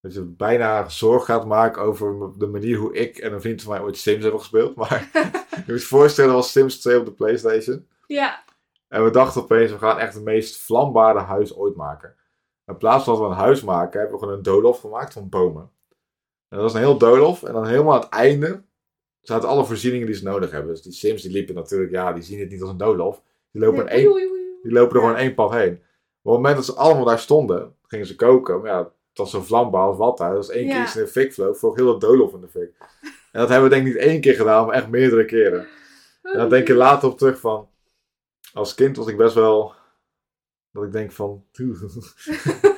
dat je bijna zorg gaat maken over de manier hoe ik en een vriend van mij ooit Sims hebben gespeeld. Maar [laughs] je moet je voorstellen, was Sims 2 op de Playstation. Ja, En we dachten opeens, we gaan echt het meest vlambare huis ooit maken. In plaats van dat we een huis maken, hebben we gewoon een doolhof gemaakt van bomen. En dat was een heel doolhof. En dan helemaal aan het einde zaten alle voorzieningen die ze nodig hebben. Dus die Sims die liepen natuurlijk, ja, die zien het niet als een doolhof. Die lopen, Nee, één, die lopen er gewoon één pad heen. Maar op het moment dat ze allemaal daar stonden, gingen ze koken. Maar ja, het was zo vlambaar als wat daar. Dat was één keer iets in de fik vloog, vloog heel dat doolhof in de fik. En dat hebben we denk ik niet één keer gedaan, maar echt meerdere keren. En dan denk je later op terug van... Als kind was ik best wel... Dat ik denk van... [laughs]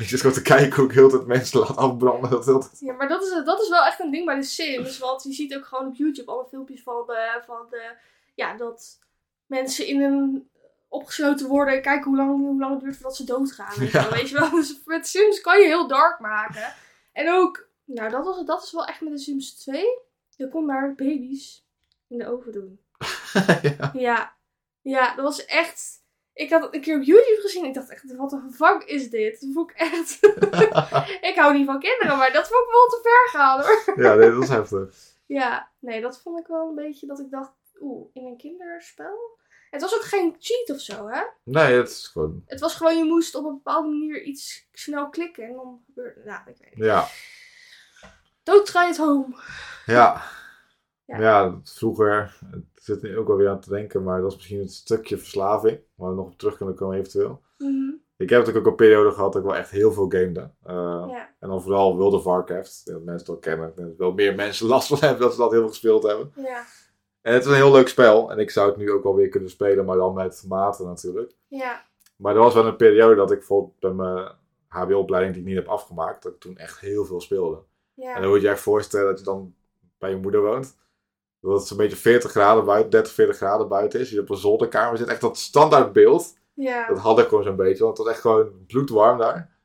ik zit gewoon te kijken hoe ik heel tijd mensen laat afbranden. Dat Ja, maar dat is, dat is wel echt een ding bij de Sims. Want je ziet ook gewoon op YouTube alle filmpjes van de, van de ja, dat mensen in een opgesloten worden en kijken hoe lang, hoe lang het duurt voordat ze doodgaan. Weet, je Ja. wel, weet je wel? Dus met Sims kan je heel dark maken. En ook, nou dat, was, dat is wel echt met de Sims 2. Je kon daar baby's in de oven doen. [laughs] ja. Ja, ja, dat was echt. Ik had het een keer op YouTube gezien. Ik dacht echt, wat een fuck is dit? Dat vond ik echt. [laughs] ik hou niet van kinderen, maar dat vond ik wel te ver gaan hoor. ja, nee, dat is heftig. Ja, nee, dat vond ik wel een beetje dat ik dacht, oeh, in een kinderspel? Het was ook geen cheat of zo, hè? Nee, het is gewoon... Het was gewoon, je moest op een bepaalde manier iets snel klikken en dan gebeurde. Nou, ik weet niet. Ja. Don't try it home. Ja. Ja. Vroeger... Het zit nu ook wel weer aan te denken, maar dat is misschien een stukje verslaving. Waar we nog op terug kunnen komen eventueel. Mhm, Ik heb natuurlijk ook een periode gehad dat ik wel echt heel veel gamede. Eh, Ja, En dan vooral World of Warcraft. Dat mensen dat kennen. Ik denk dat wel meer mensen last van [laughs] hebben dat ze dat heel veel gespeeld hebben. ja, En het is een heel leuk spel. En ik zou het nu ook wel weer kunnen spelen, maar dan met maten natuurlijk. ja, Maar er was wel een periode dat ik bijvoorbeeld bij mijn HBO-opleiding die ik niet heb afgemaakt, dat ik toen echt heel veel speelde. En dan moet je je echt voorstellen dat je dan bij je moeder woont. Dat het zo'n beetje 40 graden buiten, 30, 40 graden buiten is. Je op een zolderkamer zit. Echt dat standaard beeld. Ja, Dat had ik gewoon zo'n beetje, want het was echt gewoon bloedwarm daar.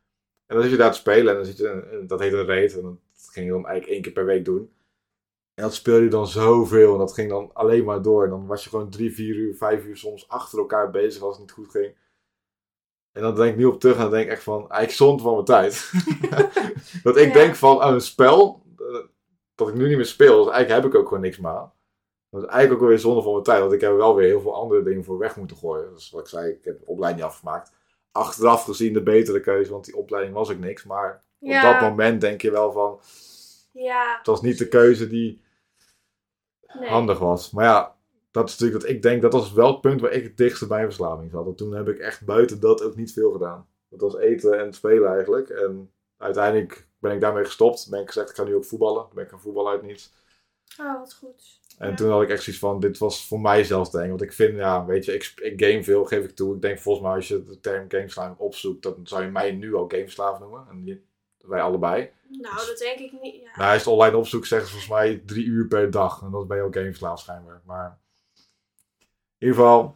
En dan zit je daar te spelen en dan zit je, en dat heet een raid. En dat ging je dan eigenlijk één keer per week doen. En dat speelde je dan zoveel en dat ging dan alleen maar door. En dan was je gewoon drie, vier uur, vijf uur soms achter elkaar bezig als het niet goed ging. En dan denk ik nu op terug en dan denk ik echt van, eigenlijk zonde van mijn tijd. [laughs] [laughs] dat ik Ja. denk van, oh, een spel, dat ik nu niet meer speel, dus eigenlijk heb ik ook gewoon niks meer aan. Dat is eigenlijk ook weer zonde van mijn tijd, want ik heb er wel weer heel veel andere dingen voor weg moeten gooien. Dus wat ik zei, ik heb de opleiding niet afgemaakt. Achteraf gezien de betere keuze, want die opleiding was ik niks. Maar op dat moment denk je wel van, ja. het was niet de keuze die Nee. handig was. Maar ja, dat is natuurlijk dat ik denk, dat was wel het punt waar ik het dichtste bij verslaving zat. Want toen heb ik echt buiten dat ook niet veel gedaan. Dat was eten en spelen eigenlijk. En uiteindelijk ben ik daarmee gestopt. Ben ik gezegd, ik ga nu ook voetballen. Dan ben ik gaan voetballen uit niets. Oh, wat goed. En Ja. toen had ik echt zoiets van, dit was voor mij zelfs te eng. Want ik vind, ja, weet je, ik, game veel, geef ik toe. Ik denk volgens mij als je de term gameslaaf opzoekt, dan zou je mij nu al gameslaaf noemen. En die- wij allebei. Nou, dat denk ik niet. Ja. Nou, als je het online opzoekt, zeggen ze volgens mij drie uur per dag. En dat ben je al gameslaaf schijnbaar. Maar in ieder geval,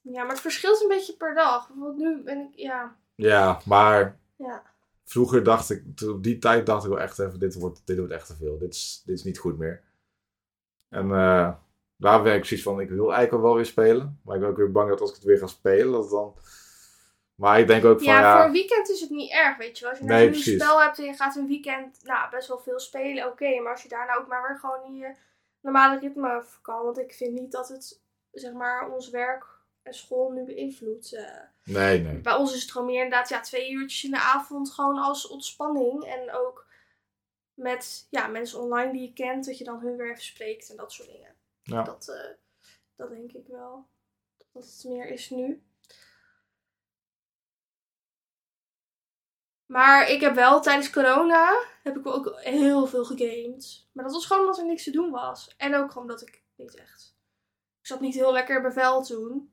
ja, maar het verschilt een beetje per dag. Want nu ben ik, ja. ja, maar Ja. Vroeger dacht ik, op die tijd dacht ik wel echt even, dit wordt, dit wordt echt te veel. Dit is, dit is niet goed meer. En eh, daar ben ik precies van, ik wil eigenlijk wel weer spelen. Maar ik ben ook weer bang dat als ik het weer ga spelen, dat dan... Maar ik denk ook van, Ja, ja, voor een weekend is het niet erg, weet je wel. Als je Nee, een precies. spel hebt en je gaat een weekend nou, best wel veel spelen, oké. maar als je daarna ook maar weer gewoon in je normale ritme kan. Want ik vind niet dat het, zeg maar, ons werk school nu beïnvloedt. eh. Nee, nee. bij ons is het gewoon meer inderdaad ja, twee uurtjes in de avond gewoon als ontspanning. En ook met ja, mensen online die je kent, dat je dan hun weer even spreekt en dat soort dingen. Ja. Dat, eh, dat denk ik wel. Dat het meer is nu. Maar ik heb wel tijdens corona heb ik ook heel veel gegamed. Maar dat was gewoon omdat er niks te doen was. En ook gewoon omdat ik niet echt. Ik zat niet heel lekker bij vel toen.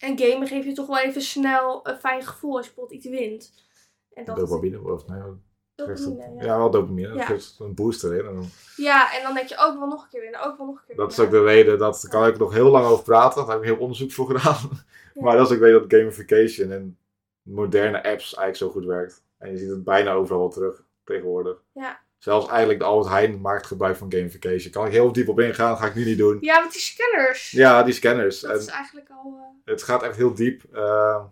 En gamen geeft je toch wel even snel een fijn gevoel als je bijvoorbeeld iets wint. En dat Dopamine of nee, dopamine, het? ja. ja. wel dopamine. Dat Ja. geeft een booster in. En dan- ja, en dan denk je ook wel nog een keer winnen, ook wel nog een keer dat is ook de reden, dat daar kan ik nog heel lang over praten. Daar heb ik heel onderzoek voor gedaan. Maar dat is ook de reden dat gamification en moderne apps eigenlijk zo goed werkt. En je ziet het bijna overal terug tegenwoordig. Ja. Zelfs eigenlijk de Albert Heijn maakt gebruik van gamification. Kan ik heel diep op ingaan, ga ik nu niet doen. Ja, met die scanners. Ja, die scanners. Dat En is eigenlijk al... eh, het gaat echt heel diep. eh,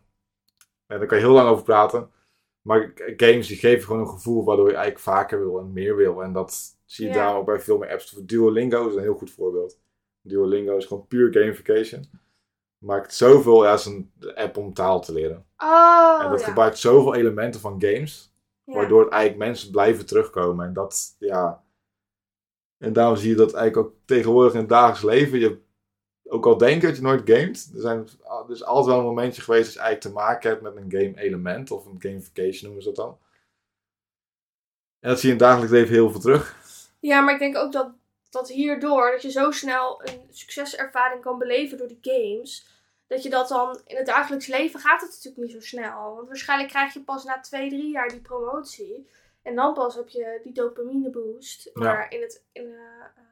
en daar kan je heel lang over praten. Maar games die geven gewoon een gevoel waardoor je eigenlijk vaker wil en meer wil. En dat zie je Ja. daarom ook bij veel meer apps. Duolingo is een heel goed voorbeeld. Duolingo is gewoon puur gamification. Maakt zoveel, ja, is een app om taal te leren. Oh, en dat ja. gebruikt zoveel elementen van games. Ja. Waardoor het eigenlijk mensen blijven terugkomen. En dat, ja. En daarom zie je dat eigenlijk ook tegenwoordig in het dagelijks leven. Je ook al denk dat je nooit gamet. Er zijn dus altijd wel een momentje geweest dat je eigenlijk te maken hebt met een game element. Of een gamification noemen ze dat dan. En dat zie je in het dagelijks leven heel veel terug. Ja, maar ik denk ook dat, dat hierdoor, dat je zo snel een succeservaring kan beleven door die games, dat je dat dan in het dagelijks leven gaat het natuurlijk niet zo snel. Want waarschijnlijk krijg je pas na twee, drie jaar die promotie. En dan pas heb je die dopamine boost. Maar in het. In, eh, eh,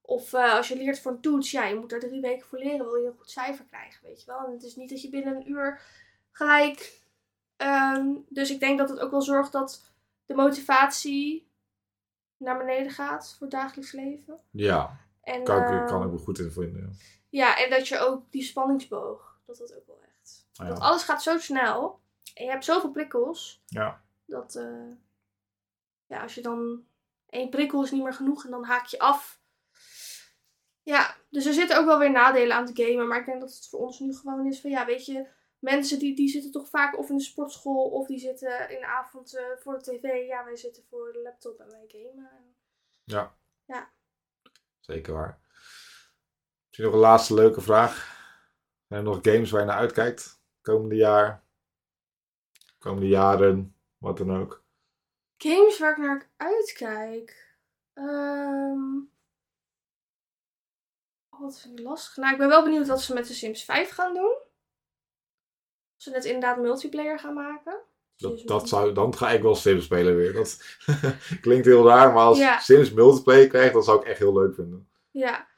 of eh, als je leert voor een toets, ja, je moet daar drie weken voor leren, wil je een goed cijfer krijgen, weet je wel. En het is niet dat je binnen een uur gelijk. ehm, dus ik denk dat het ook wel zorgt dat de motivatie naar beneden gaat voor het dagelijks leven. Ja, En, kan ik, kan ik wel goed in vinden. Ja. Ja, en dat je ook die spanningsboog, dat dat ook wel echt. Want ja. alles gaat zo snel en je hebt zoveel prikkels, ja. dat eh, ja, als je dan één prikkel is niet meer genoeg en dan haak je af. Ja, dus er zitten ook wel weer nadelen aan het gamen, maar ik denk dat het voor ons nu gewoon is van ja, weet je, mensen die, die zitten toch vaak of in de sportschool of die zitten in de avond eh, voor de tv. Ja, wij zitten voor de laptop en wij gamen. Zeker waar. Misschien nog een laatste leuke vraag. Zijn er nog games waar je naar uitkijkt? Komende jaar? Komende jaren? Wat dan ook. Games waar ik naar uitkijk. Oh, wat vind ik lastig. Nou, ik ben wel benieuwd wat ze met de Sims 5 gaan doen. Of ze het inderdaad multiplayer gaan maken. Dat, zou, dan ga ik wel Sims spelen weer. Dat [laughs] klinkt heel raar, maar als Ja. Sims multiplayer krijgt, dan zou ik echt heel leuk vinden. Ja.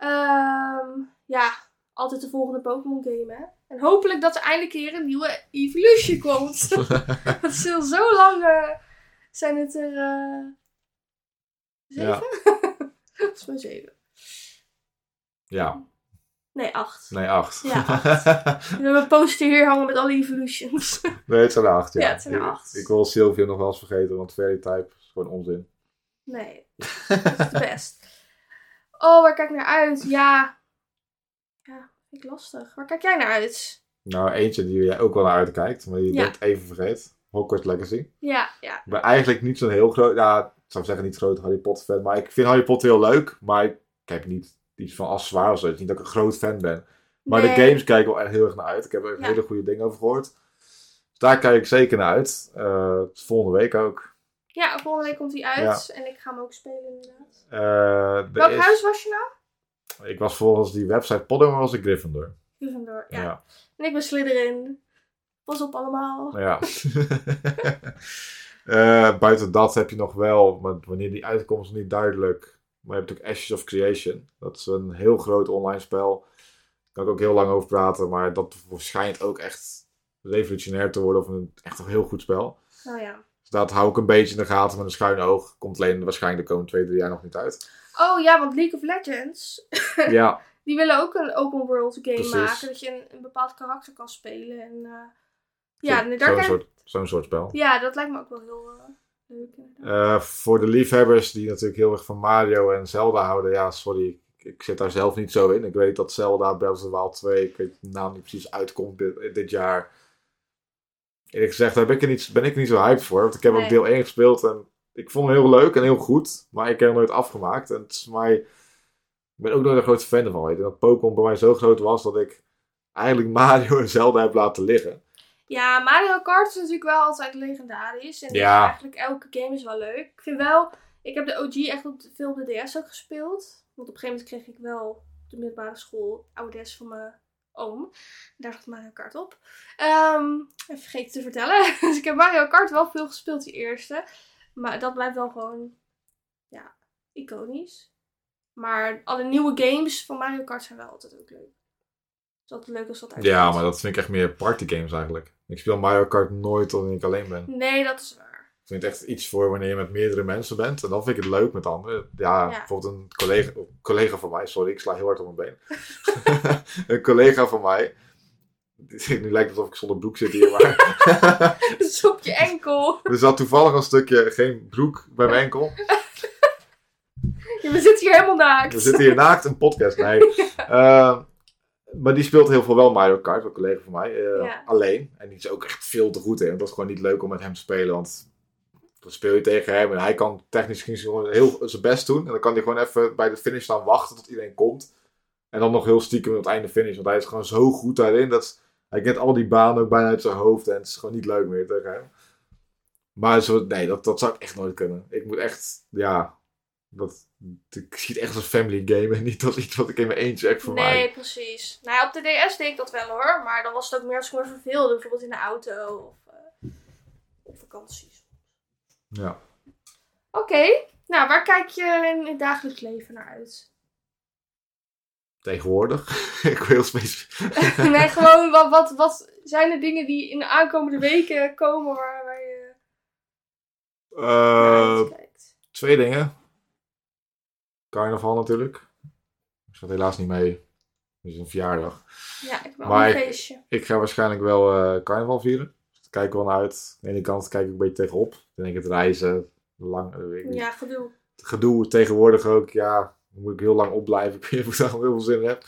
Ehm, ja, altijd de volgende Pokémon game, hè. En hopelijk dat er eindelijk een keer een nieuwe Evolution komt. [laughs] Want is al zo lang eh, zijn het er... eh zeven? [laughs] Volgens mij zeven. Ja, Nee, acht. nee, acht. Ja, [laughs] We hebben een poster hier hangen met alle evolutions. nee, het zijn er acht, ja. Ja, het zijn er Ik- acht. Ik, wil Sylvia nog wel eens vergeten, want Fairy Type is gewoon onzin. Nee, dat is het best. Oh, waar kijk ik naar uit? Ja. Ja, vind ik lastig. Waar kijk jij naar uit? nou, eentje die jij ook wel naar uitkijkt, maar die je Ja. net even vergeet. Hogwarts Legacy. Ja, ja. Ik ben eigenlijk niet zo'n heel groot, ja, ik zou zeggen niet groot Harry Potter fan, maar ik vind Harry Potter heel leuk, maar ik heb niet iets van als zwaar of zo. Het is niet dat ik een groot fan ben. Maar Nee. de games kijk ik wel echt heel erg naar uit. Ik heb er Ja. hele goede dingen over gehoord. Dus daar kijk ik zeker naar uit. Eh, volgende week ook. Ja, volgende week komt hij uit. En ik ga hem ook spelen inderdaad. Eh, Welk is- huis was je nou? Ik was volgens die website maar was ik Gryffindor. Gryffindor, ja. Ja. En ik ben Slytherin. Pas op allemaal. Ja. [laughs] Eh, buiten dat heb je nog wel, maar wanneer die nog niet duidelijk. Maar je hebt ook Ashes of Creation. Dat is een heel groot online spel. Daar kan ik ook heel lang over praten, maar dat schijnt ook echt revolutionair te worden. Of een echt een heel goed spel. Nou ja. Dat hou ik een beetje in de gaten met een schuine oog. Komt alleen waarschijnlijk de komende twee, drie jaar nog niet uit. Oh ja, want League of Legends, [laughs] Ja, die willen ook een open world game Precies. maken. Dat je een, een bepaald karakter kan spelen. En, eh, ja, zo'n soort, zo'n soort spel. ja, dat lijkt me ook wel heel eh, leuk. Eh, voor de liefhebbers die natuurlijk heel erg van Mario en Zelda houden. Ja, sorry. Ik ik zit daar zelf niet zo in. Ik weet dat Zelda Breath of the Wild 2, ik weet de naam niet precies, uitkomt dit, dit jaar. Eerlijk gezegd ben ik, er niet, ben ik er niet zo hyped voor. Want ik heb Nee. ook deel 1 gespeeld en ik vond het heel leuk en heel goed. Maar ik heb hem nooit afgemaakt. En het is mij, ik ben ook nooit een grote fan van. Ik denk dat Pokémon bij mij zo groot was dat ik eigenlijk [laughs] Mario en Zelda heb laten liggen. Ja, Mario Kart is natuurlijk wel altijd legendarisch. En Ja. eigenlijk elke game is wel leuk. Ik vind wel, ik heb de OG echt op de, veel op de DS ook gespeeld. Want op een gegeven moment kreeg ik wel op de middelbare school oude DS van mijn oom. Daar zat Mario Kart op. Ehm even vergeten te vertellen. [laughs] dus ik heb Mario Kart wel veel gespeeld, die eerste. Maar dat blijft wel gewoon, ja, iconisch. Maar alle nieuwe games van Mario Kart zijn wel altijd ook leuk. Het is altijd leuk als dat uitkomt. Ja, maar dat vind ik echt meer partygames eigenlijk. Ik speel Mario Kart nooit wanneer ik alleen ben. Nee, dat is waar. Ik vind het echt iets voor wanneer je met meerdere mensen bent. En dan vind ik het leuk met anderen. Ja, Ja. bijvoorbeeld een collega, collega van mij. Sorry, ik sla heel hard op mijn been. [laughs] een collega van mij. Nu lijkt het alsof ik zonder broek zit hier. Maar [laughs] Het is op je enkel. er zat toevallig een stukje geen broek bij mijn enkel. Ja, we zitten hier helemaal naakt. We zitten hier naakt een podcast. Nee. [laughs] Eh, maar die speelt heel veel wel Mario Kart. Een collega van mij. eh. Alleen. En die is ook echt veel te goed in. Dat is gewoon niet leuk om met hem te spelen. Want dan speel je tegen hem. En hij kan technisch gezien gewoon heel zijn best doen. En dan kan hij gewoon even bij de finish staan wachten tot iedereen komt. En dan nog heel stiekem aan het einde finish. Want hij is gewoon zo goed daarin. Dat hij kent al die banen ook bijna uit zijn hoofd. En het is gewoon niet leuk meer tegen hem. Maar zo, nee, dat, dat zou ik echt nooit kunnen. Ik moet echt, ja. Dat, ik zie het echt als een family game. En niet als iets wat ik in mijn eentje echt voor mij. Nee, precies. Nou ja, op de DS deed ik dat wel hoor. Maar dan was het ook meer als ik me verveelde. Bijvoorbeeld in de auto of eh, op vakanties. Ja. Oké. Nou, waar kijk je in het dagelijks leven naar uit? Tegenwoordig. [laughs] ik wil specifiek. [laughs] nee, gewoon wat, wat, wat zijn de dingen die in de aankomende weken komen waar, waar je naar Eh, twee dingen. Carnaval natuurlijk. Ik zat helaas niet mee. Het is een verjaardag. Ja, ik maar een ik- feestje. Ik ga waarschijnlijk wel eh, carnaval vieren. Kijk wel naar uit. Aan de ene kant kijk ik een beetje tegenop. Dan denk ik het reizen. Lang, eh. Ja, gedoe. Gedoe tegenwoordig ook. Ja, dan moet ik heel lang opblijven. [laughs] Ik weet niet of ik daar heel veel zin in heb.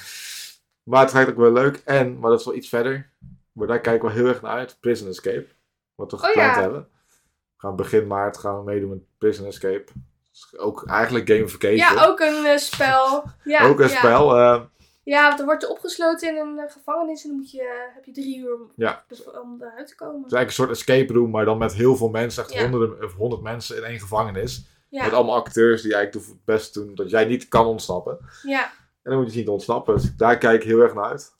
Maar het gaat ook wel leuk. En, maar dat is wel iets verder. Maar daar kijk ik wel heel erg naar uit. Prison Escape. Wat we Oh, gepland ja. hebben. We gaan begin maart gaan we meedoen met Prison Escape. Dus ook eigenlijk gamification. Ja, ook een eh, spel. [laughs] Ja, ook een ja. spel. eh, Ja, want dan word je opgesloten in een eh, gevangenis en dan moet je, heb je drie uur om, Ja. dus om eruit te komen. Het is eigenlijk een soort escape room, maar dan met heel veel mensen. Echt Ja. honderden of honderd mensen in één gevangenis. Ja, Met allemaal acteurs die eigenlijk het best doen dat jij niet kan ontsnappen. ja, En dan moet je zien te ontsnappen. Dus daar kijk ik heel erg naar uit.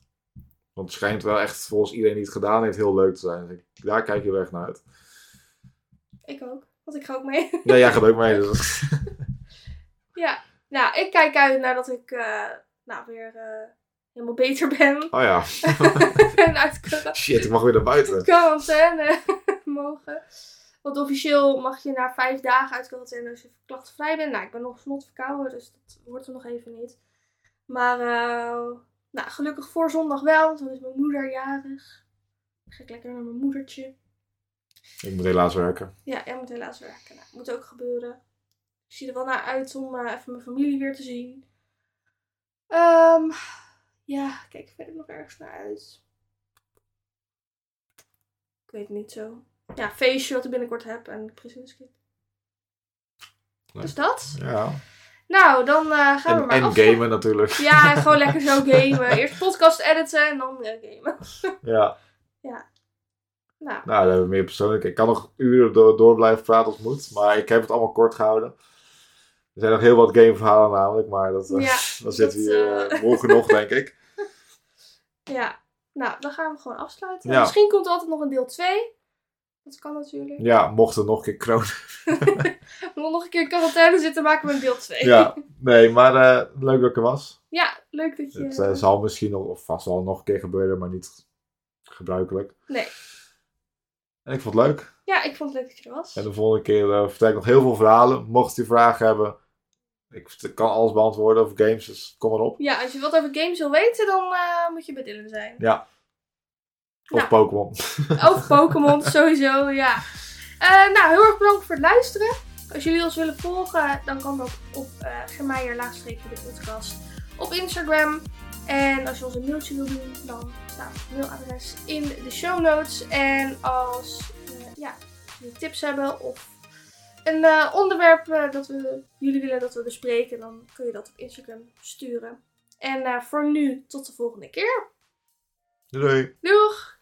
Want het schijnt wel echt volgens iedereen die het gedaan heeft heel leuk te zijn. Dus daar kijk ik heel erg naar uit. ik ook. Want ik ga ook mee. Ja, jij gaat ook mee. Dus. [laughs] ja, nou, ik kijk uit naar dat ik eh, nou, weer eh, helemaal beter ben. Oh ja. [laughs] en uit Shit, ik mag weer naar buiten. quarantaine [laughs] mogen. Want officieel mag je na vijf dagen uit quarantaine als je klachtenvrij bent. Nou, ik ben nog snot verkouden, dus dat wordt er nog even niet. Maar eh, nou, gelukkig voor zondag wel, want dan is mijn moeder jarig. Dan ga ik lekker naar mijn moedertje. Ik moet helaas werken. Ja, jij moet helaas werken. Nou, moet ook gebeuren. Ik zie er wel naar uit om eh, even mijn familie weer te zien. Ehm, ja, kijk ik verder nog ergens naar uit. Ik weet het niet zo. Ja, feestje wat ik binnenkort heb en Escape. Nee. Dus dat. Ja. Nou, dan eh, gaan we maar en afsluiten. gamen natuurlijk. Ja, [laughs] gewoon lekker zo gamen. Eerst podcast editen en dan eh, gamen. [laughs] Ja. Nou, Nou, dat hebben we meer persoonlijk. Ik kan nog uren door, door blijven praten als moet. Maar ik heb het allemaal kort gehouden. Er zijn nog heel wat gameverhalen namelijk. Maar dat, eh, Ja, [laughs] dat, hier eh, eh, morgen nog, denk ik. [laughs] ja. Nou, dan gaan we gewoon afsluiten. Ja. Misschien komt er altijd nog een deel 2. Dat kan natuurlijk. Ja, mocht er nog een keer kroon. Als we nog een keer in quarantaine zitten, maken we een deel 2. Ja, nee, maar leuk dat ik er was. [laughs] Ja, leuk dat je... Het zal misschien nog, of vast wel nog een keer gebeuren, maar niet gebruikelijk. Nee. En ik vond het leuk. Ja, ik vond het leuk dat je er was. En de volgende keer eh, vertel ik nog heel veel verhalen. Mocht u vragen hebben, ik kan alles beantwoorden over games, dus kom erop. Ja, als je wat over games wil weten, dan eh, moet je bij Dylan zijn. Ja. Of Nou. Pokémon. [laughs] Over Pokémon, sowieso, ja. Eh, nou, heel erg bedankt voor het luisteren. Als jullie ons willen volgen, dan kan dat op uh, Gemeijer laagstreepje de podcast. op Instagram. En als je ons een mailtje wil doen, dan staat het mailadres in de show notes. En als uh, ja, jullie tips hebben of een uh, onderwerp uh, dat we, jullie willen dat we bespreken, dan kun je dat op Instagram sturen. En voor nu, tot de volgende keer. Doei. Doei.